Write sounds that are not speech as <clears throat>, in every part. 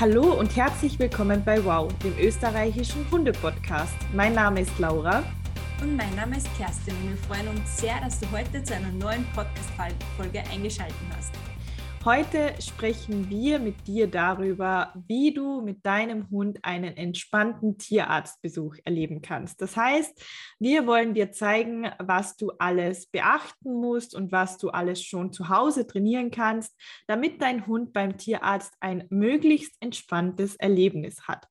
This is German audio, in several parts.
Hallo und herzlich willkommen bei Wow, dem österreichischen Hunde-Podcast. Mein Name ist Laura. Und mein Name ist Kerstin und wir freuen uns sehr, dass du heute zu einer neuen Podcast-Folge eingeschaltet hast. Heute sprechen wir mit dir darüber, wie du mit deinem Hund einen entspannten Tierarztbesuch erleben kannst. Das heißt, wir wollen dir zeigen, was du alles beachten musst und was du alles schon zu Hause trainieren kannst, damit dein Hund beim Tierarzt ein möglichst entspanntes Erlebnis hat.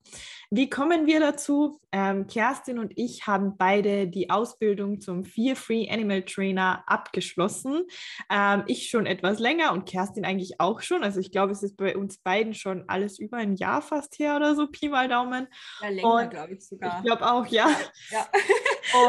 Wie kommen wir dazu? Ähm, Kerstin und ich haben beide die Ausbildung zum Fear Free Animal Trainer abgeschlossen. Ähm, ich schon etwas länger und Kerstin eigentlich eigentlich auch schon. Also ich glaube, es ist bei uns beiden schon alles über ein Jahr fast her oder so, Pi mal Daumen. Ja, länger, glaube ich sogar. Ich glaube auch, ja. ja. <laughs>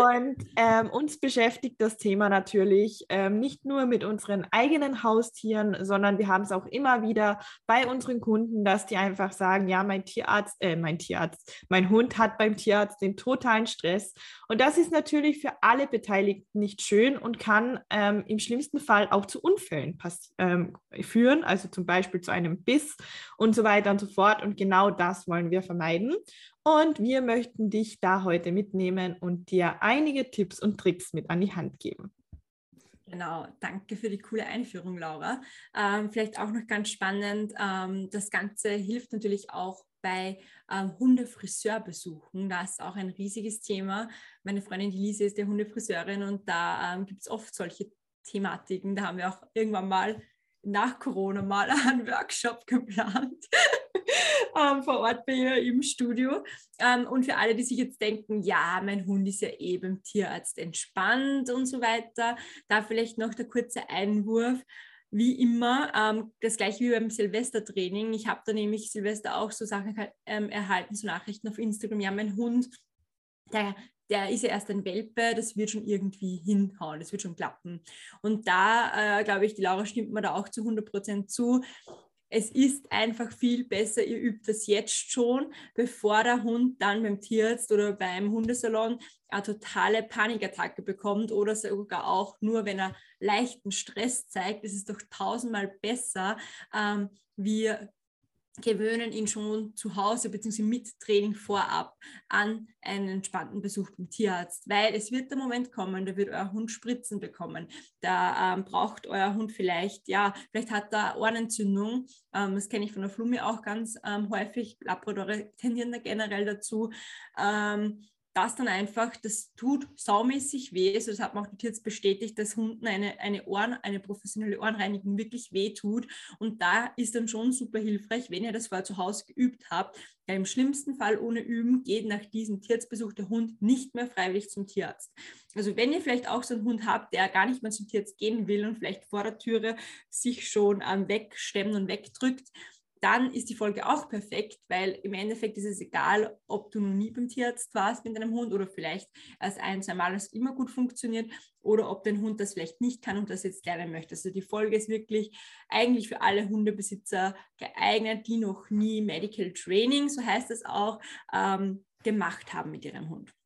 Und ähm, uns beschäftigt das Thema natürlich ähm, nicht nur mit unseren eigenen Haustieren, sondern wir haben es auch immer wieder bei unseren Kunden, dass die einfach sagen, ja, mein Tierarzt, äh, mein Tierarzt, mein Hund hat beim Tierarzt den totalen Stress. Und das ist natürlich für alle Beteiligten nicht schön und kann ähm, im schlimmsten Fall auch zu Unfällen ähm, führen, also zum Beispiel zu einem Biss und so weiter und so fort. Und genau das wollen wir vermeiden. Und wir möchten dich da heute mitnehmen und dir einige Tipps und Tricks mit an die Hand geben. Genau, danke für die coole Einführung, Laura. Ähm, vielleicht auch noch ganz spannend, ähm, das Ganze hilft natürlich auch bei ähm, Hundefriseurbesuchen. Das ist auch ein riesiges Thema. Meine Freundin Lise ist ja Hundefriseurin und da ähm, gibt es oft solche Thematiken. Da haben wir auch irgendwann mal nach Corona mal <laughs> einen Workshop geplant <laughs> ähm, vor Ort bei ihr im Studio. Ähm, und für alle, die sich jetzt denken, ja, mein Hund ist ja eben eh Tierarzt entspannt und so weiter, da vielleicht noch der kurze Einwurf. Wie immer, ähm, das gleiche wie beim Silvestertraining. Ich habe da nämlich Silvester auch so Sachen ähm, erhalten, so Nachrichten auf Instagram. Ja, mein Hund, der der ist ja erst ein Welpe, das wird schon irgendwie hinhauen, das wird schon klappen. Und da, äh, glaube ich, die Laura stimmt mir da auch zu 100 Prozent zu. Es ist einfach viel besser, ihr übt das jetzt schon, bevor der Hund dann beim Tierarzt oder beim Hundesalon eine totale Panikattacke bekommt oder sogar auch nur, wenn er leichten Stress zeigt. Es ist doch tausendmal besser, ähm, wie gewöhnen ihn schon zu Hause bzw. mit Training vorab an einen entspannten Besuch beim Tierarzt, weil es wird der Moment kommen, da wird euer Hund Spritzen bekommen, da ähm, braucht euer Hund vielleicht, ja, vielleicht hat er Ohrenentzündung, ähm, das kenne ich von der Flumme auch ganz ähm, häufig, Labradore tendieren da generell dazu, ähm, das dann einfach, das tut saumäßig weh. Also das hat man auch jetzt bestätigt, dass Hunden eine, eine, Ohren, eine professionelle Ohrenreinigung wirklich weh tut. Und da ist dann schon super hilfreich, wenn ihr das vorher zu Hause geübt habt. Ja, Im schlimmsten Fall ohne Üben geht nach diesem Tierarztbesuch der Hund nicht mehr freiwillig zum Tierarzt. Also wenn ihr vielleicht auch so einen Hund habt, der gar nicht mehr zum Tierarzt gehen will und vielleicht vor der Türe sich schon ähm, wegstemmt und wegdrückt, dann ist die Folge auch perfekt, weil im Endeffekt ist es egal, ob du noch nie beim Tierarzt warst mit deinem Hund oder vielleicht als ein, zwei Mal es immer gut funktioniert oder ob dein Hund das vielleicht nicht kann und das jetzt lernen möchte. Also die Folge ist wirklich eigentlich für alle Hundebesitzer geeignet, die noch nie Medical Training, so heißt es auch, ähm, gemacht haben mit ihrem Hund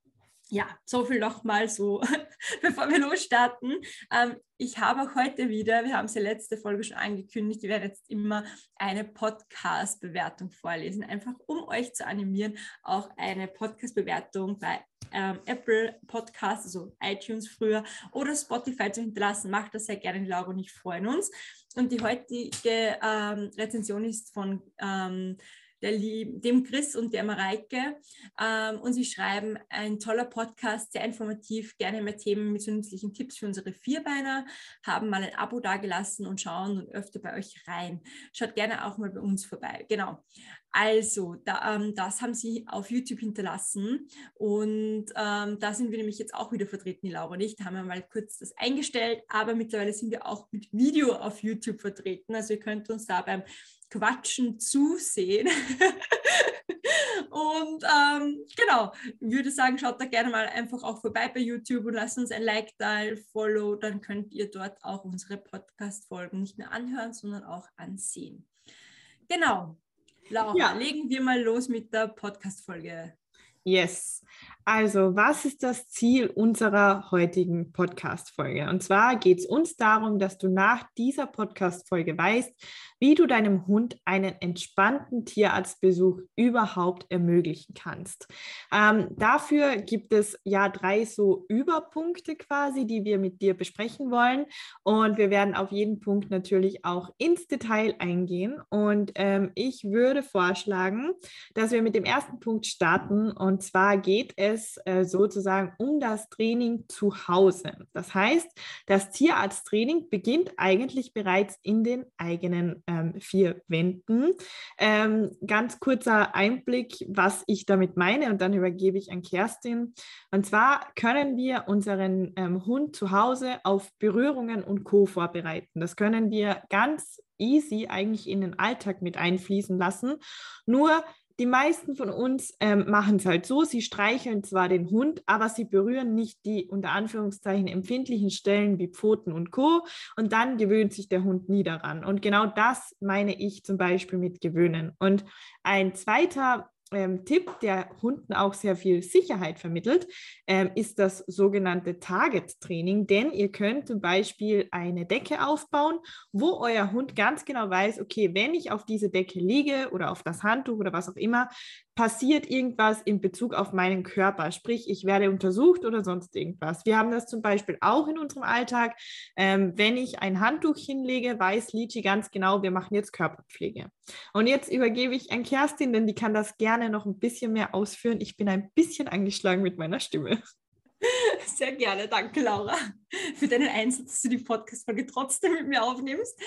ja, so viel nochmal so, <laughs> bevor wir losstarten. Ähm, ich habe auch heute wieder, wir haben es ja letzte Folge schon angekündigt, ich werde jetzt immer eine Podcast-Bewertung vorlesen, einfach um euch zu animieren, auch eine Podcast-Bewertung bei ähm, Apple Podcasts, also iTunes früher, oder Spotify zu hinterlassen. Macht das sehr gerne, Laura und ich freuen uns. Und die heutige ähm, Rezension ist von der dem Chris und der Mareike. Ähm, und sie schreiben, ein toller Podcast, sehr informativ, gerne mehr Themen mit so nützlichen Tipps für unsere Vierbeiner, haben mal ein Abo dagelassen und schauen und öfter bei euch rein. Schaut gerne auch mal bei uns vorbei. Genau. Also, da, ähm, das haben sie auf YouTube hinterlassen und ähm, da sind wir nämlich jetzt auch wieder vertreten, die Laura und. Da haben wir mal kurz das eingestellt, aber mittlerweile sind wir auch mit Video auf YouTube vertreten. Also ihr könnt uns da beim Quatschen zusehen. <laughs> und ähm, genau, ich würde sagen, schaut da gerne mal einfach auch vorbei bei YouTube und lasst uns ein Like da, Follow, dann könnt ihr dort auch unsere Podcast-Folgen nicht nur anhören, sondern auch ansehen. Genau. Laura, ja. legen wir mal los mit der Podcast-Folge. Yes. Also, was ist das Ziel unserer heutigen Podcast-Folge? Und zwar geht es uns darum, dass du nach dieser Podcast-Folge weißt, wie du deinem Hund einen entspannten Tierarztbesuch überhaupt ermöglichen kannst. Ähm, dafür gibt es ja drei so Überpunkte quasi, die wir mit dir besprechen wollen. Und wir werden auf jeden Punkt natürlich auch ins Detail eingehen. Und ähm, ich würde vorschlagen, dass wir mit dem ersten Punkt starten. Und zwar geht es äh, sozusagen um das Training zu Hause. Das heißt, das Tierarzttraining beginnt eigentlich bereits in den eigenen ähm, vier Wänden. Ähm, ganz kurzer Einblick, was ich damit meine, und dann übergebe ich an Kerstin. Und zwar können wir unseren ähm, Hund zu Hause auf Berührungen und Co. vorbereiten. Das können wir ganz easy eigentlich in den Alltag mit einfließen lassen. Nur die meisten von uns ähm, machen es halt so, sie streicheln zwar den Hund, aber sie berühren nicht die unter Anführungszeichen empfindlichen Stellen wie Pfoten und Co. Und dann gewöhnt sich der Hund nie daran. Und genau das meine ich zum Beispiel mit gewöhnen. Und ein zweiter ähm, Tipp, der Hunden auch sehr viel Sicherheit vermittelt, ähm, ist das sogenannte Target-Training. Denn ihr könnt zum Beispiel eine Decke aufbauen, wo euer Hund ganz genau weiß, okay, wenn ich auf diese Decke liege oder auf das Handtuch oder was auch immer, passiert irgendwas in Bezug auf meinen Körper, sprich, ich werde untersucht oder sonst irgendwas. Wir haben das zum Beispiel auch in unserem Alltag. Ähm, wenn ich ein Handtuch hinlege, weiß Lichi ganz genau, wir machen jetzt Körperpflege. Und jetzt übergebe ich an Kerstin, denn die kann das gerne noch ein bisschen mehr ausführen. Ich bin ein bisschen angeschlagen mit meiner Stimme. <laughs> Sehr gerne, danke Laura <laughs> für deinen Einsatz, dass du die Podcast-Folge trotzdem mit mir aufnimmst.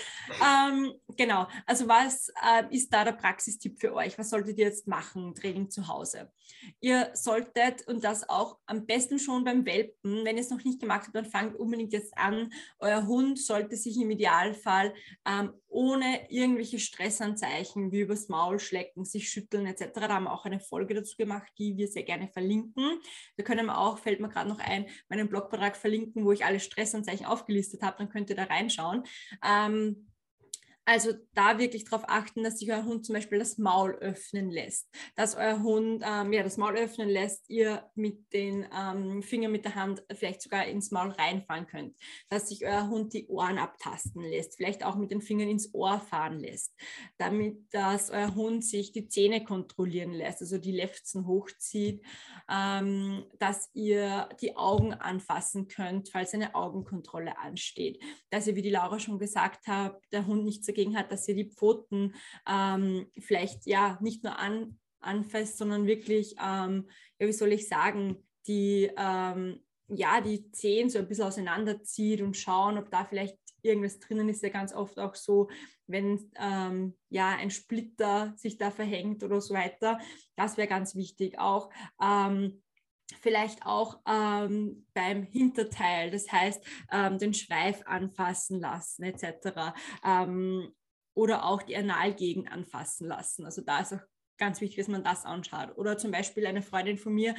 Ähm, genau, also was äh, ist da der Praxistipp für euch? Was solltet ihr jetzt machen, Training zu Hause? Ihr solltet, und das auch am besten schon beim Welpen, wenn ihr es noch nicht gemacht habt, dann fangt unbedingt jetzt an. Euer Hund sollte sich im Idealfall ähm, ohne irgendwelche Stressanzeichen wie übers Maul schlecken, sich schütteln etc. Da haben wir auch eine Folge dazu gemacht, die wir sehr gerne verlinken. Wir können auch, fällt mir gerade noch ein, meinen Blogbeitrag verlinken, wo ich alle alle Stressanzeichen aufgelistet habe, dann könnt ihr da reinschauen. Ähm, also da wirklich darauf achten, dass sich euer Hund zum Beispiel das Maul öffnen lässt, dass euer Hund ähm, ja, das Maul öffnen lässt, ihr mit den ähm, Fingern mit der Hand vielleicht sogar ins Maul reinfahren könnt, dass sich euer Hund die Ohren abtasten lässt, vielleicht auch mit den Fingern ins Ohr fahren lässt, damit dass euer Hund sich die Zähne kontrollieren lässt, also die Lefzen hochzieht, ähm, dass ihr die Augen anfassen könnt, falls eine Augenkontrolle ansteht, dass ihr, wie die Laura schon gesagt hat, der Hund nicht so dagegen hat, dass ihr die Pfoten ähm, vielleicht ja nicht nur an, anfasst, sondern wirklich, ähm, ja, wie soll ich sagen, die, ähm, ja, die Zehen so ein bisschen auseinanderzieht und schauen, ob da vielleicht irgendwas drinnen ist. Ja, ganz oft auch so, wenn ähm, ja ein Splitter sich da verhängt oder so weiter. Das wäre ganz wichtig. Auch ähm, vielleicht auch ähm, beim Hinterteil, das heißt ähm, den Schweif anfassen lassen etc. Ähm, oder auch die Analgegend anfassen lassen. Also da ist auch ganz wichtig, dass man das anschaut. Oder zum Beispiel eine Freundin von mir,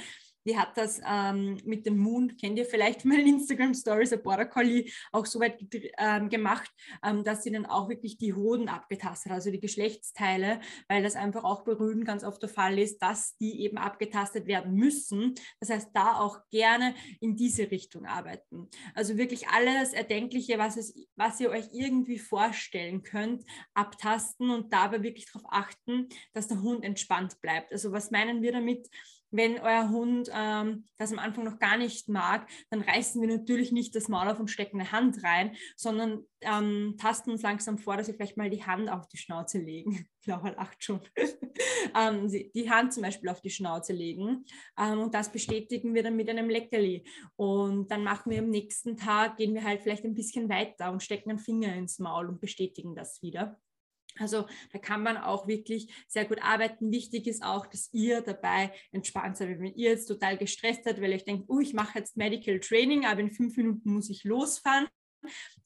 die hat das ähm, mit dem Moon, kennt ihr vielleicht <laughs> von meinen Instagram Stories, der Border Collie, auch so weit ähm, gemacht, ähm, dass sie dann auch wirklich die Hoden abgetastet hat, also die Geschlechtsteile, weil das einfach auch berühmt ganz oft der Fall ist, dass die eben abgetastet werden müssen. Das heißt, da auch gerne in diese Richtung arbeiten. Also wirklich alles Erdenkliche, was, es, was ihr euch irgendwie vorstellen könnt, abtasten und dabei wirklich darauf achten, dass der Hund entspannt bleibt. Also was meinen wir damit? Wenn euer Hund ähm, das am Anfang noch gar nicht mag, dann reißen wir natürlich nicht das Maul auf und stecken eine Hand rein, sondern ähm, tasten uns langsam vor, dass wir vielleicht mal die Hand auf die Schnauze legen. <laughs> Laura lacht schon. <laughs> ähm, die Hand zum Beispiel auf die Schnauze legen. Ähm, und das bestätigen wir dann mit einem Leckerli. Und dann machen wir am nächsten Tag, gehen wir halt vielleicht ein bisschen weiter und stecken einen Finger ins Maul und bestätigen das wieder. Also da kann man auch wirklich sehr gut arbeiten. Wichtig ist auch, dass ihr dabei entspannt seid. Wenn ihr jetzt total gestresst seid, weil ihr denkt, oh, ich mache jetzt Medical Training, aber in fünf Minuten muss ich losfahren,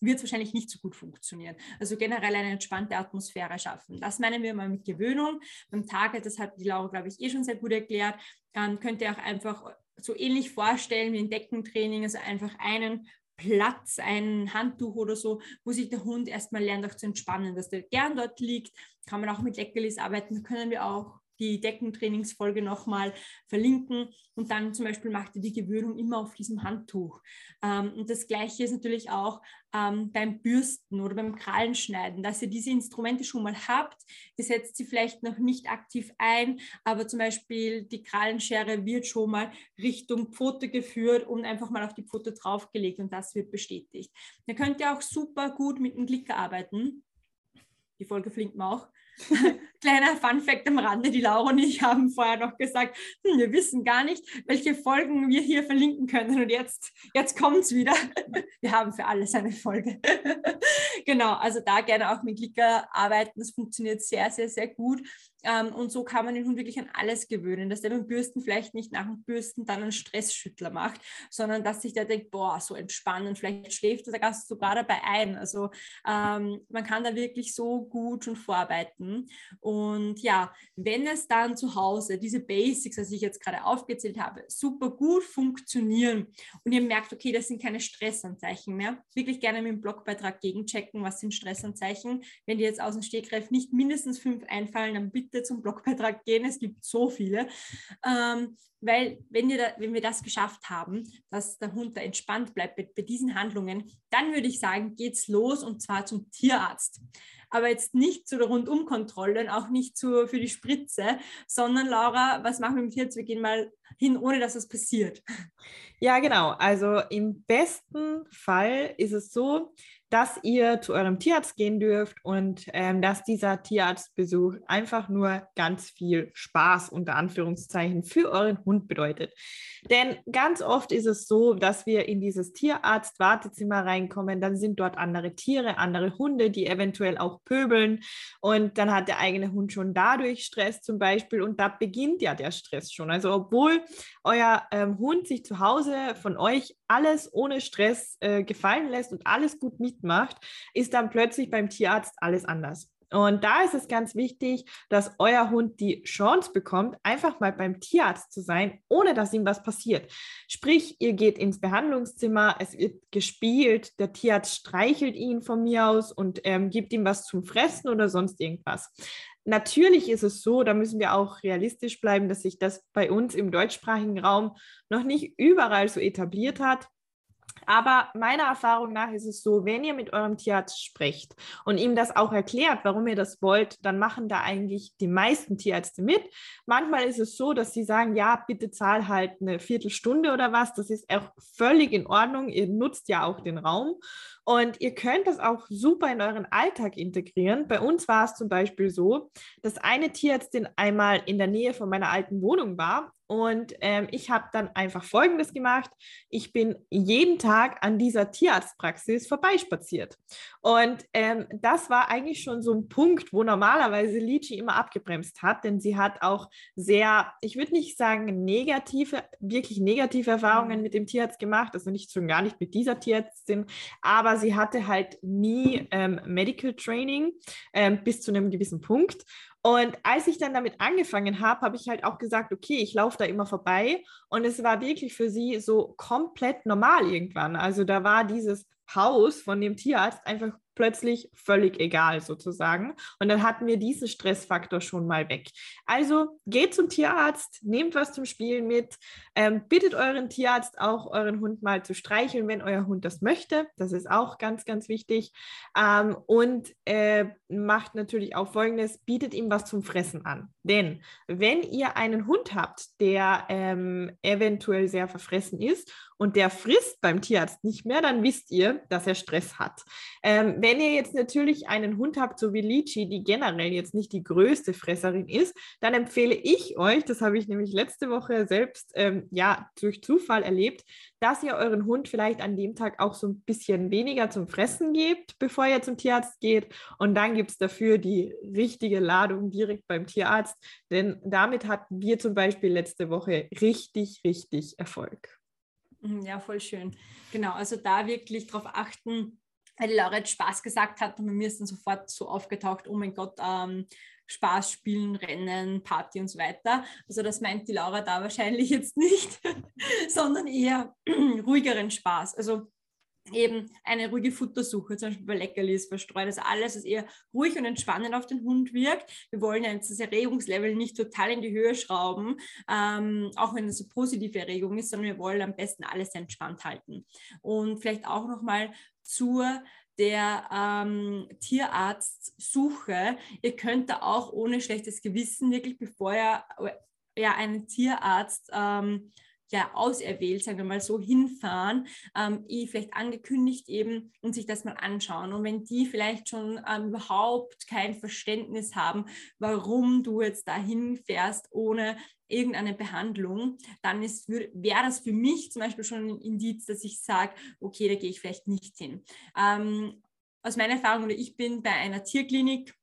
wird es wahrscheinlich nicht so gut funktionieren. Also generell eine entspannte Atmosphäre schaffen. Das meinen wir mal mit Gewöhnung. Beim Tage, das hat die Laura, glaube ich, eh schon sehr gut erklärt, dann könnt ihr auch einfach so ähnlich vorstellen wie ein Deckentraining, also einfach einen Platz, ein Handtuch oder so, wo sich der Hund erstmal lernt, auch zu entspannen, dass der gern dort liegt. Kann man auch mit Leckerlis arbeiten, können wir auch die Deckentrainingsfolge nochmal verlinken. Und dann zum Beispiel macht ihr die Gewöhnung immer auf diesem Handtuch. Ähm, und das Gleiche ist natürlich auch ähm, beim Bürsten oder beim Krallenschneiden, dass ihr diese Instrumente schon mal habt. Ihr setzt sie vielleicht noch nicht aktiv ein, aber zum Beispiel die Krallenschere wird schon mal Richtung Pfote geführt und einfach mal auf die Pfote draufgelegt und das wird bestätigt. Ihr könnt ja auch super gut mit dem Klicker arbeiten. Die Folge flinkt mir auch. <laughs> Kleiner Fun-Fact am Rande: Die Laura und ich haben vorher noch gesagt, hm, wir wissen gar nicht, welche Folgen wir hier verlinken können. Und jetzt, jetzt kommt es wieder. <laughs> Wir haben für alles eine Folge. <laughs> genau, also da gerne auch mit Klicker arbeiten. Das funktioniert sehr, sehr, sehr gut. Ähm, und so kann man den Hund wirklich an alles gewöhnen, dass der beim Bürsten vielleicht nicht nach dem Bürsten dann einen Stressschüttler macht, sondern dass sich der denkt, boah, so entspannen, vielleicht schläft der Gast sogar dabei ein. Also ähm, man kann da wirklich so gut schon vorarbeiten. Ja, wenn es dann zu Hause diese Basics, was ich jetzt gerade aufgezählt habe, super gut funktionieren und ihr merkt, okay, das sind keine Stressanzeichen mehr, wirklich gerne mit dem Blogbeitrag gegenchecken, was sind Stressanzeichen. Wenn dir jetzt aus dem Stegreif nicht mindestens fünf einfallen, dann bitte zum Blogbeitrag gehen. Es gibt so viele. Ähm, weil wenn wir, da, wenn wir das geschafft haben, dass der Hund da entspannt bleibt bei, bei diesen Handlungen, dann würde ich sagen, geht's los und zwar zum Tierarzt. Aber jetzt nicht zu der Rundumkontrolle und auch nicht zu, für die Spritze, sondern Laura, was machen wir mit Tierarzt? Wir gehen mal hin, ohne dass es passiert. Ja, genau. Also im besten Fall ist es so, dass ihr zu eurem Tierarzt gehen dürft und ähm, dass dieser Tierarztbesuch einfach nur ganz viel Spaß unter Anführungszeichen für euren Hund bedeutet. Denn ganz oft ist es so, dass wir in dieses Tierarzt-Wartezimmer reinkommen, dann sind dort andere Tiere, andere Hunde, die eventuell auch pöbeln und dann hat der eigene Hund schon dadurch Stress zum Beispiel und da beginnt ja der Stress schon. Also obwohl euer ähm, Hund sich zu Hause von euch alles ohne Stress äh, gefallen lässt und alles gut mitmacht, ist dann plötzlich beim Tierarzt alles anders. Und da ist es ganz wichtig, dass euer Hund die Chance bekommt, einfach mal beim Tierarzt zu sein, ohne dass ihm was passiert. Sprich, ihr geht ins Behandlungszimmer, es wird gespielt, der Tierarzt streichelt ihn von mir aus und ähm, gibt ihm was zum Fressen oder sonst irgendwas. Natürlich ist es so, da müssen wir auch realistisch bleiben, dass sich das bei uns im deutschsprachigen Raum noch nicht überall so etabliert hat. Aber meiner Erfahrung nach ist es so, wenn ihr mit eurem Tierarzt sprecht und ihm das auch erklärt, warum ihr das wollt, dann machen da eigentlich die meisten Tierärzte mit. Manchmal ist es so, dass sie sagen, ja, bitte zahl halt eine Viertelstunde oder was. Das ist auch völlig in Ordnung. Ihr nutzt ja auch den Raum. Und ihr könnt das auch super in euren Alltag integrieren. Bei uns war es zum Beispiel so, dass eine Tierärztin einmal in der Nähe von meiner alten Wohnung war und ähm, ich habe dann einfach Folgendes gemacht. Ich bin jeden Tag an dieser Tierarztpraxis vorbeispaziert. Und ähm, das war eigentlich schon so ein Punkt, wo normalerweise Lichi immer abgebremst hat, denn sie hat auch sehr, ich würde nicht sagen negative, wirklich negative Erfahrungen mhm. mit dem Tierarzt gemacht, also nicht schon gar nicht mit dieser Tierärztin, aber sie hatte halt nie ähm, Medical Training ähm, bis zu einem gewissen Punkt. Und als ich dann damit angefangen habe, habe ich halt auch gesagt, okay, ich laufe da immer vorbei. Und es war wirklich für sie so komplett normal irgendwann. Also da war dieses Haus von dem Tierarzt einfach plötzlich völlig egal sozusagen. Und dann hatten wir diesen Stressfaktor schon mal weg. Also geht zum Tierarzt, nehmt was zum Spielen mit, ähm, bittet euren Tierarzt auch, euren Hund mal zu streicheln, wenn euer Hund das möchte. Das ist auch ganz, ganz wichtig. Ähm, und äh, macht natürlich auch Folgendes, bietet ihm was zum Fressen an. Denn wenn ihr einen Hund habt, der ähm, eventuell sehr verfressen ist und der frisst beim Tierarzt nicht mehr, dann wisst ihr, dass er Stress hat. Ähm, wenn ihr jetzt natürlich einen Hund habt, so wie Lichi, die generell jetzt nicht die größte Fresserin ist, dann empfehle ich euch, das habe ich nämlich letzte Woche selbst ähm, ja durch Zufall erlebt, dass ihr euren Hund vielleicht an dem Tag auch so ein bisschen weniger zum Fressen gebt, bevor ihr zum Tierarzt geht. Und dann gibt es dafür die richtige Ladung direkt beim Tierarzt. Denn damit hatten wir zum Beispiel letzte Woche richtig, richtig Erfolg. Mhm, ja, voll schön. Genau, also da wirklich darauf achten, weil die Laura jetzt Spaß gesagt hat und bei mir ist dann sofort so aufgetaucht, oh mein Gott, ähm, Spaß, Spielen, Rennen, Party und so weiter. Also das meint die Laura da wahrscheinlich jetzt nicht, <laughs> sondern eher <clears throat> ruhigeren Spaß. Also eben eine ruhige Futtersuche, zum Beispiel bei Leckerlis verstreut. Also alles, was eher ruhig und entspannend auf den Hund wirkt. Wir wollen ja das Erregungslevel nicht total in die Höhe schrauben, ähm, auch wenn es eine positive Erregung ist, sondern wir wollen am besten alles entspannt halten. Und vielleicht auch nochmal zur der ähm, Tierarztsuche. Ihr könnt da auch ohne schlechtes Gewissen wirklich, bevor ihr ja, einen Tierarzt ähm, ja auserwählt, sagen wir mal so, hinfahren, ähm, eh vielleicht angekündigt eben und sich das mal anschauen. Und wenn die vielleicht schon ähm, überhaupt kein Verständnis haben, warum du jetzt dahin fährst ohne irgendeine Behandlung, dann wäre das für mich zum Beispiel schon ein Indiz, dass ich sage, okay, da gehe ich vielleicht nicht hin. Ähm, aus meiner Erfahrung, oder ich bin bei einer Tierklinik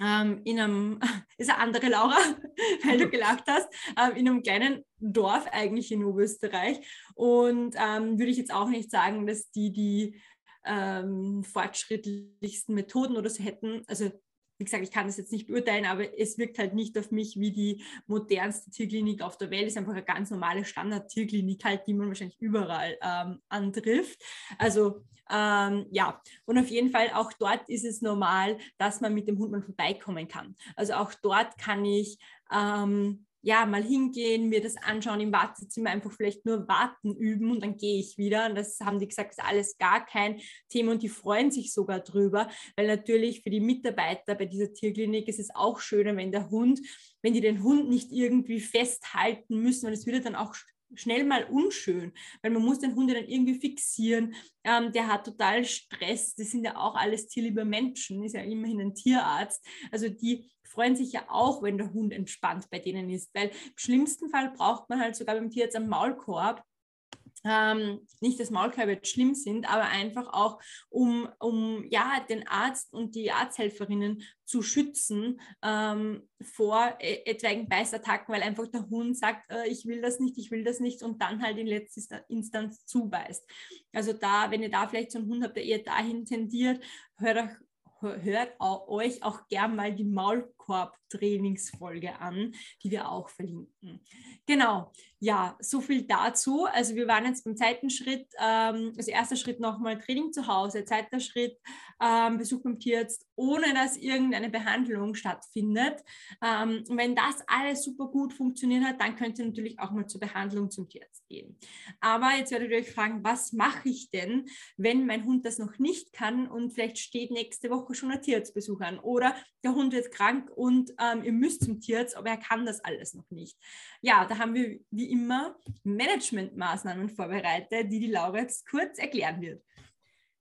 ähm, in einem, <laughs> ist eine andere Laura, <laughs> weil du gelacht hast, ähm, in einem kleinen Dorf eigentlich in Oberösterreich. Und ähm, würde ich jetzt auch nicht sagen, dass die die ähm, fortschrittlichsten Methoden oder so hätten. Also wie gesagt, ich kann das jetzt nicht beurteilen, aber es wirkt halt nicht auf mich wie die modernste Tierklinik auf der Welt. Es ist einfach eine ganz normale Standard-Tierklinik halt, die man wahrscheinlich überall ähm, antrifft. Also ähm, ja, und auf jeden Fall auch dort ist es normal, dass man mit dem Hund mal vorbeikommen kann. Also auch dort kann ich ähm, ja, mal hingehen, mir das anschauen, im Wartezimmer einfach vielleicht nur warten üben und dann gehe ich wieder. Und das haben die gesagt, ist alles gar kein Thema und die freuen sich sogar drüber, weil natürlich für die Mitarbeiter bei dieser Tierklinik ist es auch schöner, wenn der Hund, wenn die den Hund nicht irgendwie festhalten müssen, weil es würde dann auch schnell mal unschön, weil man muss den Hund dann irgendwie fixieren. Ähm, der hat total Stress. Das sind ja auch alles tierliebe Menschen, ist ja immerhin ein Tierarzt. Also die freuen sich ja auch, wenn der Hund entspannt bei denen ist, weil im schlimmsten Fall braucht man halt sogar beim Tierarzt einen Maulkorb, ähm, nicht, dass Maulkörbe jetzt schlimm sind, aber einfach auch, um, um ja, den Arzt und die Arzthelferinnen zu schützen ähm, vor e etwaigen Beißattacken, weil einfach der Hund sagt, äh, ich will das nicht, ich will das nicht und dann halt in letzter Instanz zubeißt. Also da, wenn ihr da vielleicht so einen Hund habt, der eher dahin tendiert, hört euch hört euch auch gern mal die Maulkorb-Trainingsfolge an, die wir auch verlinken. Genau, ja, so viel dazu. Also wir waren jetzt beim zweiten Schritt, ähm, also erster Schritt nochmal Training zu Hause, zweiter Schritt ähm, Besuch beim Tierarzt, ohne dass irgendeine Behandlung stattfindet. Ähm, wenn das alles super gut funktioniert hat, dann könnt ihr natürlich auch mal zur Behandlung zum Tierarzt gehen. Aber jetzt werdet ihr euch fragen, was mache ich denn, wenn mein Hund das noch nicht kann und vielleicht steht nächste Woche schon ein Tierarztbesuch an oder der Hund wird krank und ähm, ihr müsst zum Tierarzt, aber er kann das alles noch nicht. Ja, da haben wir wie immer Managementmaßnahmen vorbereitet, die die Laura jetzt kurz erklären wird.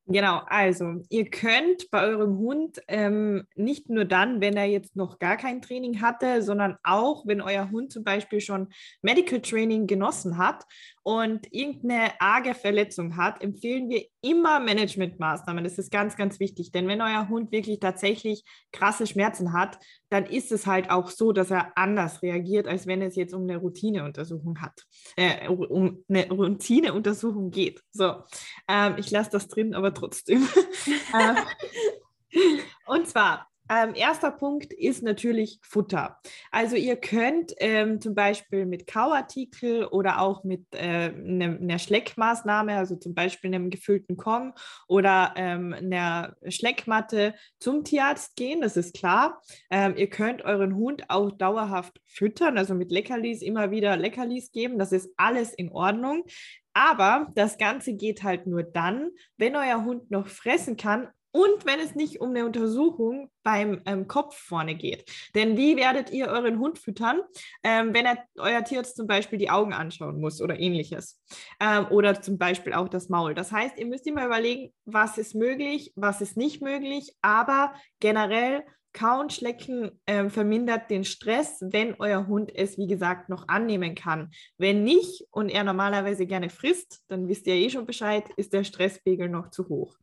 Genau, also ihr könnt bei eurem Hund ähm, nicht nur dann, wenn er jetzt noch gar kein Training hatte, sondern auch, wenn euer Hund zum Beispiel schon Medical Training genossen hat und irgendeine arge Verletzung hat, empfehlen wir immer Managementmaßnahmen. Das ist ganz, ganz wichtig, denn wenn euer Hund wirklich tatsächlich krasse Schmerzen hat, dann ist es halt auch so, dass er anders reagiert, als wenn es jetzt um eine Routineuntersuchung hat, äh, um eine Routineuntersuchung geht. So, ähm, ich lasse das drin, aber trotzdem. Ähm, und zwar ähm, erster Punkt ist natürlich Futter. Also ihr könnt ähm, zum Beispiel mit Kauartikel oder auch mit äh, ne, einer Schleckmaßnahme, also zum Beispiel einem gefüllten Kong oder ähm, einer Schleckmatte zum Tierarzt gehen, das ist klar. Ähm, ihr könnt euren Hund auch dauerhaft füttern, also mit Leckerlis immer wieder Leckerlis geben, das ist alles in Ordnung. Aber das Ganze geht halt nur dann, wenn euer Hund noch fressen kann und wenn es nicht um eine Untersuchung beim ähm, Kopf vorne geht. Denn wie werdet ihr euren Hund füttern, ähm, wenn er euer Tierarzt zum Beispiel die Augen anschauen muss oder ähnliches? Ähm, oder zum Beispiel auch das Maul. Das heißt, ihr müsst immer überlegen, was ist möglich, was ist nicht möglich, aber generell Kauen, Schlecken äh, vermindert den Stress, wenn euer Hund es, wie gesagt, noch annehmen kann. Wenn nicht und er normalerweise gerne frisst, dann wisst ihr eh schon Bescheid, ist der Stresspegel noch zu hoch.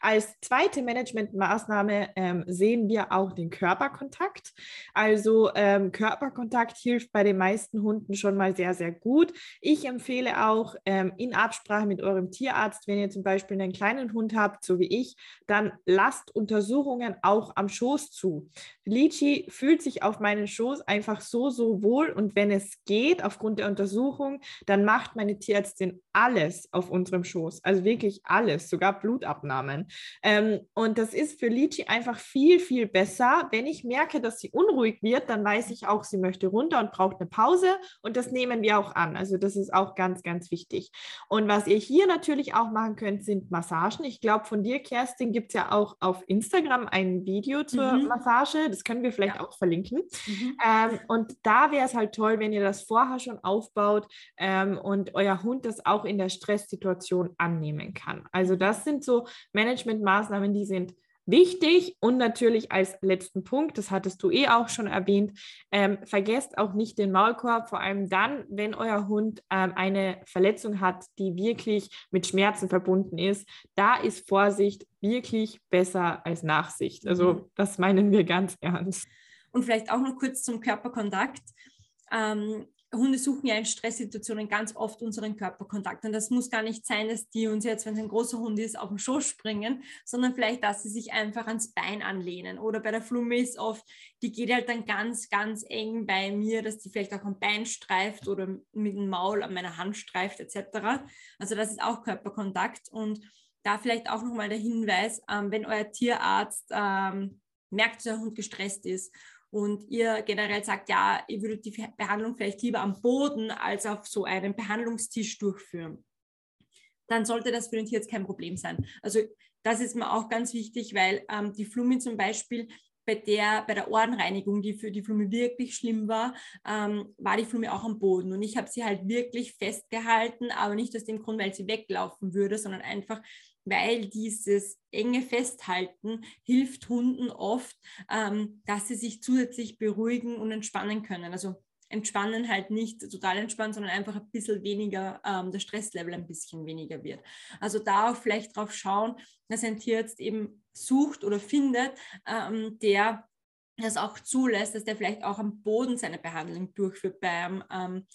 Als zweite Managementmaßnahme ähm, sehen wir auch den Körperkontakt. Also ähm, Körperkontakt hilft bei den meisten Hunden schon mal sehr, sehr gut. Ich empfehle auch ähm, in Absprache mit eurem Tierarzt, wenn ihr zum Beispiel einen kleinen Hund habt, so wie ich, dann lasst Untersuchungen auch am Schoß zu. Zu. Lichi fühlt sich auf meinen Schoß einfach so, so wohl und wenn es geht, aufgrund der Untersuchung, dann macht meine Tierärztin alles auf unserem Schoß, also wirklich alles, sogar Blutabnahmen. Ähm, und das ist für Lichi einfach viel, viel besser. Wenn ich merke, dass sie unruhig wird, dann weiß ich auch, sie möchte runter und braucht eine Pause und das nehmen wir auch an. Also das ist auch ganz, ganz wichtig. Und was ihr hier natürlich auch machen könnt, sind Massagen. Ich glaube, von dir, Kerstin, gibt es ja auch auf Instagram ein Video zur mhm. Massage. Das können wir vielleicht ja. auch verlinken. Mhm. Ähm, und da wäre es halt toll, wenn ihr das vorher schon aufbaut ähm, und euer Hund das auch in der Stresssituation annehmen kann. Also das sind so Managementmaßnahmen, die sind Wichtig und natürlich als letzten Punkt, das hattest du eh auch schon erwähnt, ähm, vergesst auch nicht den Maulkorb, vor allem dann, wenn euer Hund ähm, eine Verletzung hat, die wirklich mit Schmerzen verbunden ist. Da ist Vorsicht wirklich besser als Nachsicht. Also mhm. das meinen wir ganz ernst. Und vielleicht auch noch kurz zum Körperkontakt. Ähm, Hunde suchen ja in Stresssituationen ganz oft unseren Körperkontakt. Und das muss gar nicht sein, dass die uns jetzt, wenn es ein großer Hund ist, auf den Schoß springen, sondern vielleicht, dass sie sich einfach ans Bein anlehnen. Oder bei der Flumme ist oft, die geht halt dann ganz, ganz eng bei mir, dass die vielleicht auch am Bein streift oder mit dem Maul an meiner Hand streift, etc. Also das ist auch Körperkontakt. Und da vielleicht auch nochmal der Hinweis, ähm, wenn euer Tierarzt ähm, merkt, dass der Hund gestresst ist und ihr generell sagt, ja, ihr würdet die Behandlung vielleicht lieber am Boden als auf so einem Behandlungstisch durchführen, dann sollte das für den Tier jetzt kein Problem sein. Also das ist mir auch ganz wichtig, weil ähm, die Flummi zum Beispiel bei der, bei der Ohrenreinigung, die für die Flumme wirklich schlimm war, ähm, war die Flumme auch am Boden. Und ich habe sie halt wirklich festgehalten, aber nicht aus dem Grund, weil sie weglaufen würde, sondern einfach, weil dieses enge Festhalten hilft Hunden oft, ähm, dass sie sich zusätzlich beruhigen und entspannen können. Also entspannen halt nicht total entspannen, sondern einfach ein bisschen weniger, ähm, der Stresslevel ein bisschen weniger wird. Also da auch vielleicht drauf schauen, dass ein Tierarzt eben sucht oder findet, ähm, der das auch zulässt, dass der vielleicht auch am Boden seine Behandlung durchführt beim ähm,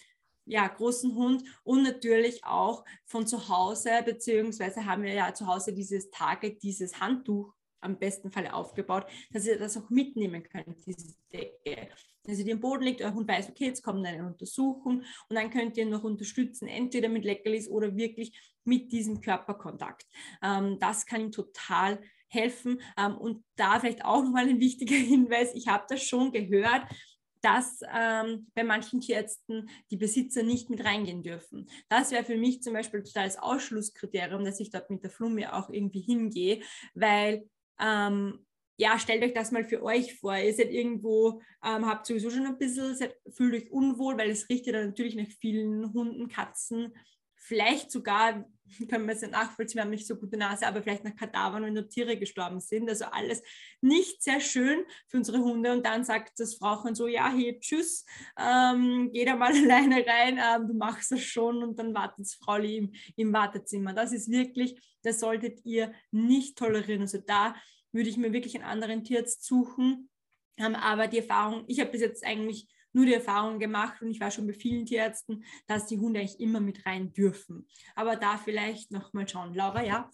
ja, großen Hund und natürlich auch von zu Hause, beziehungsweise haben wir ja zu Hause dieses Target, dieses Handtuch am besten Fall aufgebaut, dass ihr das auch mitnehmen könnt, diese Decke. Dass ihr den Boden legt, euer Hund weiß, okay, jetzt kommt eine Untersuchung und dann könnt ihr noch unterstützen, entweder mit Leckerlis oder wirklich mit diesem Körperkontakt. Ähm, das kann ihm total helfen. Ähm, und da vielleicht auch nochmal ein wichtiger <laughs> Hinweis, ich habe das schon gehört, dass ähm, bei manchen Tierärzten die Besitzer nicht mit reingehen dürfen. Das wäre für mich zum Beispiel das Ausschlusskriterium, dass ich dort mit der Flumme auch irgendwie hingehe, weil ähm, ja, stellt euch das mal für euch vor. Ihr seid irgendwo, ähm, habt sowieso schon ein bisschen, seid, fühlt euch unwohl, weil es riecht ja dann natürlich nach vielen Hunden, Katzen, vielleicht sogar, <laughs> können wir es ja nachvollziehen, wir haben nicht so gute Nase, aber vielleicht nach Kadavern, wenn nur Tiere gestorben sind. Also alles nicht sehr schön für unsere Hunde. Und dann sagt das Frauchen so, ja, hier, tschüss, ähm, geh da mal <laughs> alleine rein, ähm, du machst das schon und dann wartet das Frauli im, im Wartezimmer. Das ist wirklich, das solltet ihr nicht tolerieren. Also da würde ich mir wirklich einen anderen Tierarzt suchen. Ähm, aber die Erfahrung, ich habe bis jetzt eigentlich nur die Erfahrung gemacht und ich war schon bei vielen Tierärzten, dass die Hunde eigentlich immer mit rein dürfen. Aber da vielleicht noch mal schauen. Laura, ja?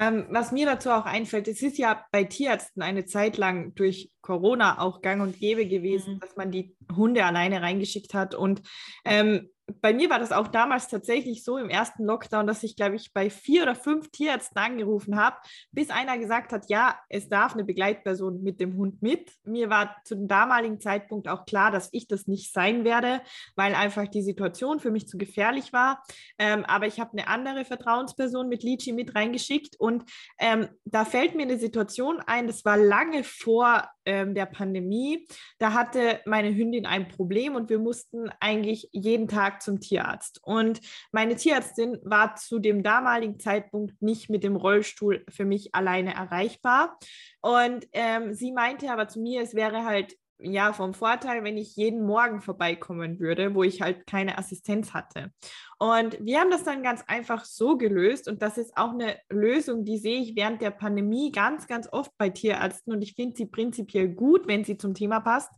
Ähm, was mir dazu auch einfällt, es ist ja bei Tierärzten eine Zeit lang durch Corona auch gang und gäbe gewesen, mhm. dass man die Hunde alleine reingeschickt hat. Und ähm, bei mir war das auch damals tatsächlich so im ersten Lockdown, dass ich, glaube ich, bei vier oder fünf Tierärzten angerufen habe, bis einer gesagt hat, ja, es darf eine Begleitperson mit dem Hund mit. Mir war zu dem damaligen Zeitpunkt auch klar, dass ich das nicht sein werde, weil einfach die Situation für mich zu gefährlich war. Ähm, aber ich habe eine andere Vertrauensperson mit Lichi mit reingeschickt und ähm, da fällt mir eine Situation ein, das war lange vor ähm, der Pandemie. Da hatte meine Hündin ein Problem und wir mussten eigentlich jeden Tag zum Tierarzt. Und meine Tierärztin war zu dem damaligen Zeitpunkt nicht mit dem Rollstuhl für mich alleine erreichbar. Und ähm, sie meinte aber zu mir, es wäre halt ja, vom Vorteil, wenn ich jeden Morgen vorbeikommen würde, wo ich halt keine Assistenz hatte. Und wir haben das dann ganz einfach so gelöst und das ist auch eine Lösung, die sehe ich während der Pandemie ganz, ganz oft bei Tierärzten und ich finde sie prinzipiell gut, wenn sie zum Thema passt.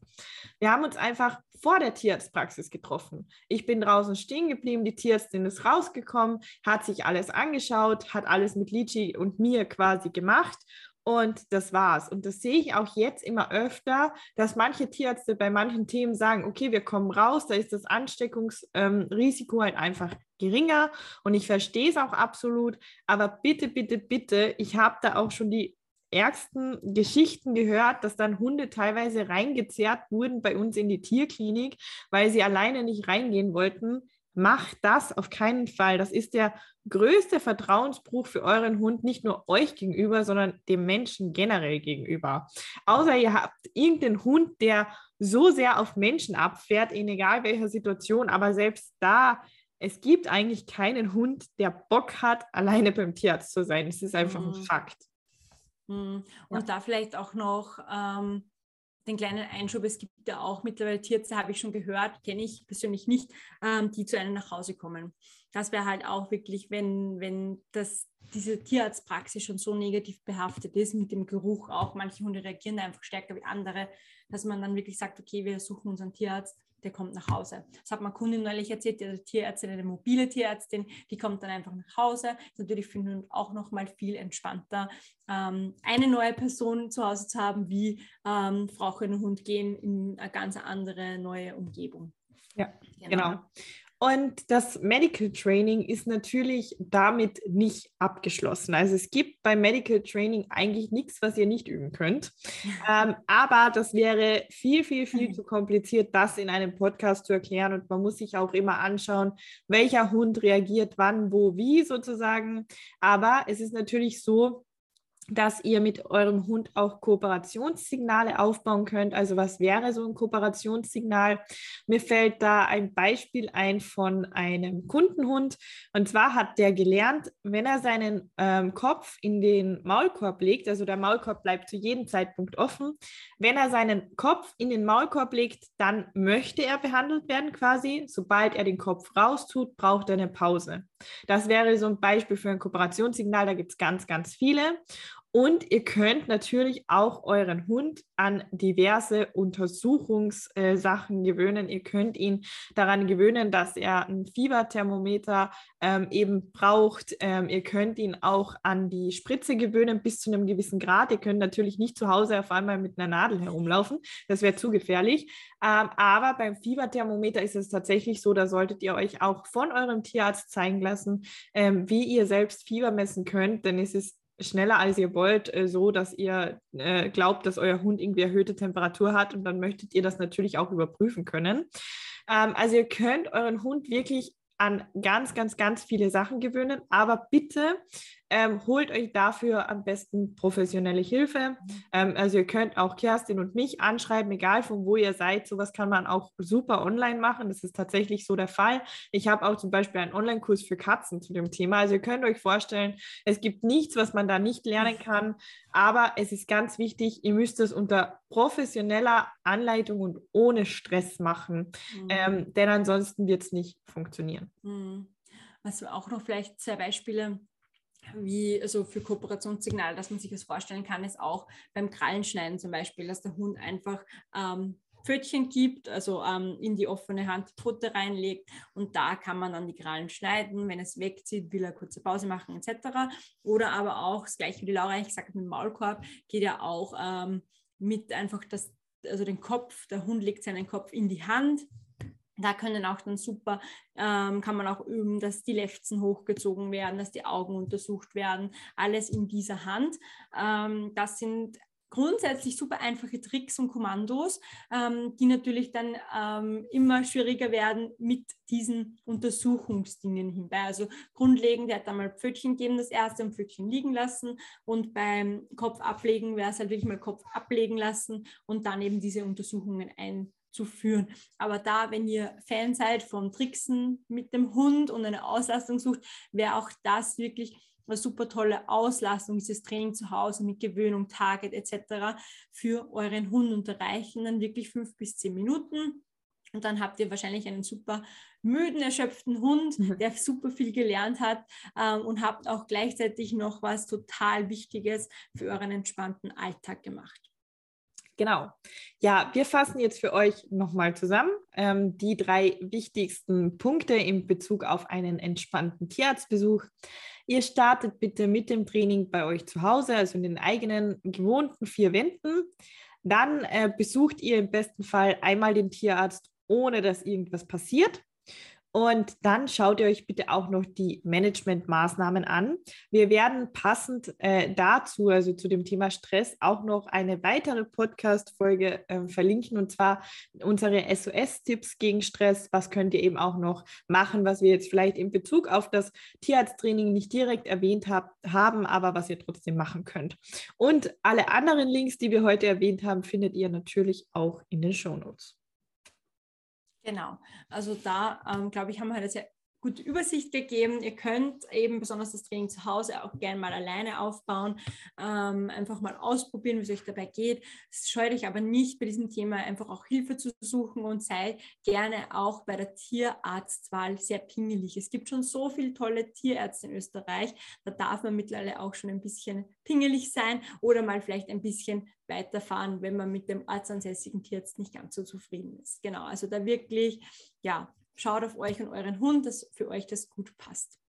Wir haben uns einfach vor der Tierarztpraxis getroffen. Ich bin draußen stehen geblieben, die Tierärztin ist rausgekommen, hat sich alles angeschaut, hat alles mit Lichi und mir quasi gemacht Und das war's. Und das sehe ich auch jetzt immer öfter, dass manche Tierärzte bei manchen Themen sagen, okay, wir kommen raus, da ist das Ansteckungsrisiko ähm, halt einfach geringer. Und ich verstehe es auch absolut. Aber bitte, bitte, bitte, ich habe da auch schon die ärgsten Geschichten gehört, dass dann Hunde teilweise reingezerrt wurden bei uns in die Tierklinik, weil sie alleine nicht reingehen wollten. Macht das auf keinen Fall. Das ist der größte Vertrauensbruch für euren Hund, nicht nur euch gegenüber, sondern dem Menschen generell gegenüber. Außer ihr habt irgendeinen Hund, der so sehr auf Menschen abfährt, in egal welcher Situation, aber selbst da, es gibt eigentlich keinen Hund, der Bock hat, <laughs> alleine beim Tierarzt zu sein. Es ist einfach mhm. ein Fakt. Mhm. Und ja. da vielleicht auch noch ähm, den kleinen Einschub, es gibt ja auch mittlerweile Tierärzte, habe ich schon gehört, kenne ich persönlich nicht, ähm, die zu einem nach Hause kommen. Das wäre halt auch wirklich, wenn, wenn das, diese Tierarztpraxis schon so negativ behaftet ist, mit dem Geruch auch, manche Hunde reagieren einfach stärker wie andere, dass man dann wirklich sagt, okay, wir suchen unseren Tierarzt, der kommt nach Hause. Das hat mir Kundin neulich erzählt, die Tierärztin, eine mobile Tierärztin, die kommt dann einfach nach Hause. Ist natürlich für Hund auch nochmal viel entspannter, ähm, eine neue Person zu Hause zu haben, wie ähm, Frau und Hund gehen in eine ganz andere neue Umgebung. Ja, genau. genau. Und das Medical Training ist natürlich damit nicht abgeschlossen. Also es gibt beim Medical Training eigentlich nichts, was ihr nicht üben könnt. <laughs> Ähm, aber das wäre viel, viel, viel mhm. zu kompliziert, das in einem Podcast zu erklären. Und man muss sich auch immer anschauen, welcher Hund reagiert wann, wo, wie sozusagen. Aber es ist natürlich so, dass ihr mit eurem Hund auch Kooperationssignale aufbauen könnt. Also was wäre so ein Kooperationssignal? Mir fällt da ein Beispiel ein von einem Kundenhund. Und zwar hat der gelernt, wenn er seinen ähm, Kopf in den Maulkorb legt, also der Maulkorb bleibt zu jedem Zeitpunkt offen, wenn er seinen Kopf in den Maulkorb legt, dann möchte er behandelt werden quasi. Sobald er den Kopf raustut, braucht er eine Pause. Das wäre so ein Beispiel für ein Kooperationssignal. Da gibt es ganz, ganz viele. Und ihr könnt natürlich auch euren Hund an diverse Untersuchungssachen gewöhnen. Ihr könnt ihn daran gewöhnen, dass er ein Fieberthermometer ähm, eben braucht. Ähm, ihr könnt ihn auch an die Spritze gewöhnen bis zu einem gewissen Grad. Ihr könnt natürlich nicht zu Hause auf einmal mit einer Nadel herumlaufen. Das wäre zu gefährlich. Ähm, aber beim Fieberthermometer ist es tatsächlich so, da solltet ihr euch auch von eurem Tierarzt zeigen lassen, ähm, wie ihr selbst Fieber messen könnt. Denn es ist schneller als ihr wollt, äh, so dass ihr äh, glaubt, dass euer Hund irgendwie erhöhte Temperatur hat und dann möchtet ihr das natürlich auch überprüfen können. Ähm, also ihr könnt euren Hund wirklich an ganz, ganz, ganz viele Sachen gewöhnen, aber bitte ähm, holt euch dafür am besten professionelle Hilfe. Ähm, also ihr könnt auch Kerstin und mich anschreiben, egal von wo ihr seid. Sowas kann man auch super online machen. Das ist tatsächlich so der Fall. Ich habe auch zum Beispiel einen Online-Kurs für Katzen zu dem Thema. Also ihr könnt euch vorstellen, es gibt nichts, was man da nicht lernen kann. Aber es ist ganz wichtig, ihr müsst es unter professioneller Anleitung und ohne Stress machen. Mhm. Ähm, denn ansonsten wird es nicht funktionieren. Mhm. Also auch noch vielleicht zwei Beispiele wie also für Kooperationssignale, dass man sich das vorstellen kann, ist auch beim Krallenschneiden zum Beispiel, dass der Hund einfach ähm, Pfötchen gibt, also ähm, in die offene Hand die Pfote reinlegt und da kann man dann die Krallen schneiden. Wenn es wegzieht, will er kurze Pause machen etc. Oder aber auch, das gleiche wie die Laura ich gesagt mit dem Maulkorb, geht ja auch ähm, mit einfach das, also den Kopf, der Hund legt seinen Kopf in die Hand, da können auch dann super, ähm, kann man auch üben, dass die Lefzen hochgezogen werden, dass die Augen untersucht werden, alles in dieser Hand. Ähm, das sind grundsätzlich super einfache Tricks und Kommandos, ähm, die natürlich dann ähm, immer schwieriger werden mit diesen Untersuchungsdingen hinbei. Also grundlegend, hat einmal Pfötchen geben, das erste und Pfötchen liegen lassen und beim Kopf ablegen wäre es halt wirklich mal Kopf ablegen lassen und dann eben diese Untersuchungen ein zu führen. Aber da, wenn ihr Fan seid vom Tricksen mit dem Hund und eine Auslastung sucht, wäre auch das wirklich eine super tolle Auslastung, dieses Training zu Hause mit Gewöhnung, Target etc. für euren Hund und erreichen dann wirklich fünf bis zehn Minuten. Und dann habt ihr wahrscheinlich einen super müden, erschöpften Hund, mhm. der super viel gelernt hat ähm, und habt auch gleichzeitig noch was total Wichtiges für euren entspannten Alltag gemacht. Genau. Ja, wir fassen jetzt für euch nochmal zusammen ähm, die drei wichtigsten Punkte in Bezug auf einen entspannten Tierarztbesuch. Ihr startet bitte mit dem Training bei euch zu Hause, also in den eigenen gewohnten vier Wänden. Dann äh, besucht ihr im besten Fall einmal den Tierarzt, ohne dass irgendwas passiert. Und dann schaut ihr euch bitte auch noch die Managementmaßnahmen an. Wir werden passend äh, dazu, also zu dem Thema Stress, auch noch eine weitere Podcast-Folge äh, verlinken und zwar unsere SOS-Tipps gegen Stress. Was könnt ihr eben auch noch machen, was wir jetzt vielleicht in Bezug auf das Tierarzttraining nicht direkt erwähnt hab, haben, aber was ihr trotzdem machen könnt. Und alle anderen Links, die wir heute erwähnt haben, findet ihr natürlich auch in den Show Notes. Genau, also da ähm, glaube ich, haben wir halt sehr gute Übersicht gegeben. Ihr könnt eben besonders das Training zu Hause auch gerne mal alleine aufbauen, ähm, einfach mal ausprobieren, wie es euch dabei geht. Scheut euch aber nicht bei diesem Thema einfach auch Hilfe zu suchen und sei gerne auch bei der Tierarztwahl sehr pingelig. Es gibt schon so viele tolle Tierärzte in Österreich, da darf man mittlerweile auch schon ein bisschen pingelig sein oder mal vielleicht ein bisschen weiterfahren, wenn man mit dem arztansässigen Tierarzt nicht ganz so zufrieden ist. Genau, also da wirklich, ja, schaut auf euch und euren Hund, dass für euch das gut passt.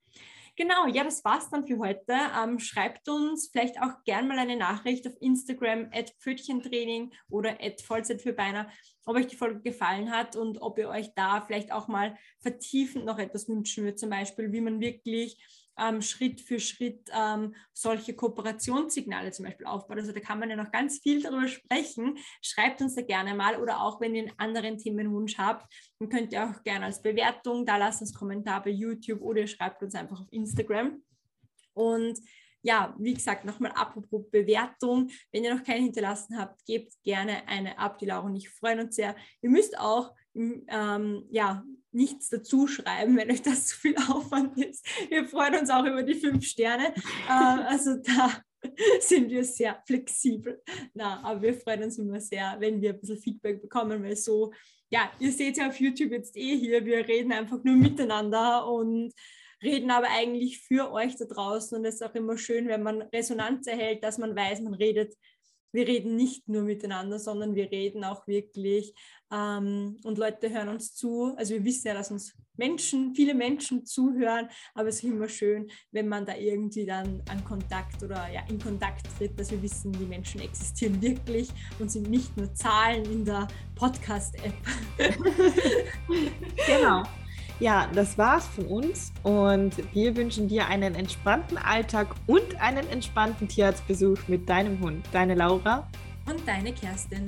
Genau, ja, das war's dann für heute. Ähm, schreibt uns vielleicht auch gern mal eine Nachricht auf Instagram at Pfötchentraining oder at Vollzeit für Beiner, ob euch die Folge gefallen hat und ob ihr euch da vielleicht auch mal vertiefend noch etwas wünschen würdet, zum Beispiel, wie man wirklich ähm, Schritt für Schritt ähm, solche Kooperationssignale zum Beispiel aufbaut. Also da kann man ja noch ganz viel darüber sprechen. Schreibt uns da gerne mal oder auch wenn ihr einen anderen Themenwunsch habt, dann könnt ihr auch gerne als Bewertung da lassen, als Kommentar bei YouTube oder ihr schreibt uns einfach auf Instagram. Und ja, wie gesagt, nochmal apropos Bewertung. Wenn ihr noch keine hinterlassen habt, gebt gerne eine ab. Die Laura und ich freuen uns sehr. Ihr müsst auch ähm, ja, nichts dazu schreiben, wenn euch das zu viel Aufwand ist. Wir freuen uns auch über die fünf Sterne. äh, also da <laughs> sind wir sehr flexibel. Na, aber wir freuen uns immer sehr, wenn wir ein bisschen Feedback bekommen, weil so, ja, ihr seht ja auf YouTube jetzt eh hier, wir reden einfach nur miteinander und reden aber eigentlich für euch da draußen und es ist auch immer schön, wenn man Resonanz erhält, dass man weiß, man redet wir reden nicht nur miteinander, sondern wir reden auch wirklich ähm, und Leute hören uns zu. Also wir wissen ja, dass uns Menschen, viele Menschen zuhören, aber es ist immer schön, wenn man da irgendwie dann an Kontakt oder ja in Kontakt tritt, dass wir wissen, die Menschen existieren wirklich und sind nicht nur Zahlen in der Podcast-App. <laughs> genau. Ja, das war's von uns und wir wünschen dir einen entspannten Alltag und einen entspannten Tierarztbesuch mit deinem Hund. Deine Laura und deine Kerstin.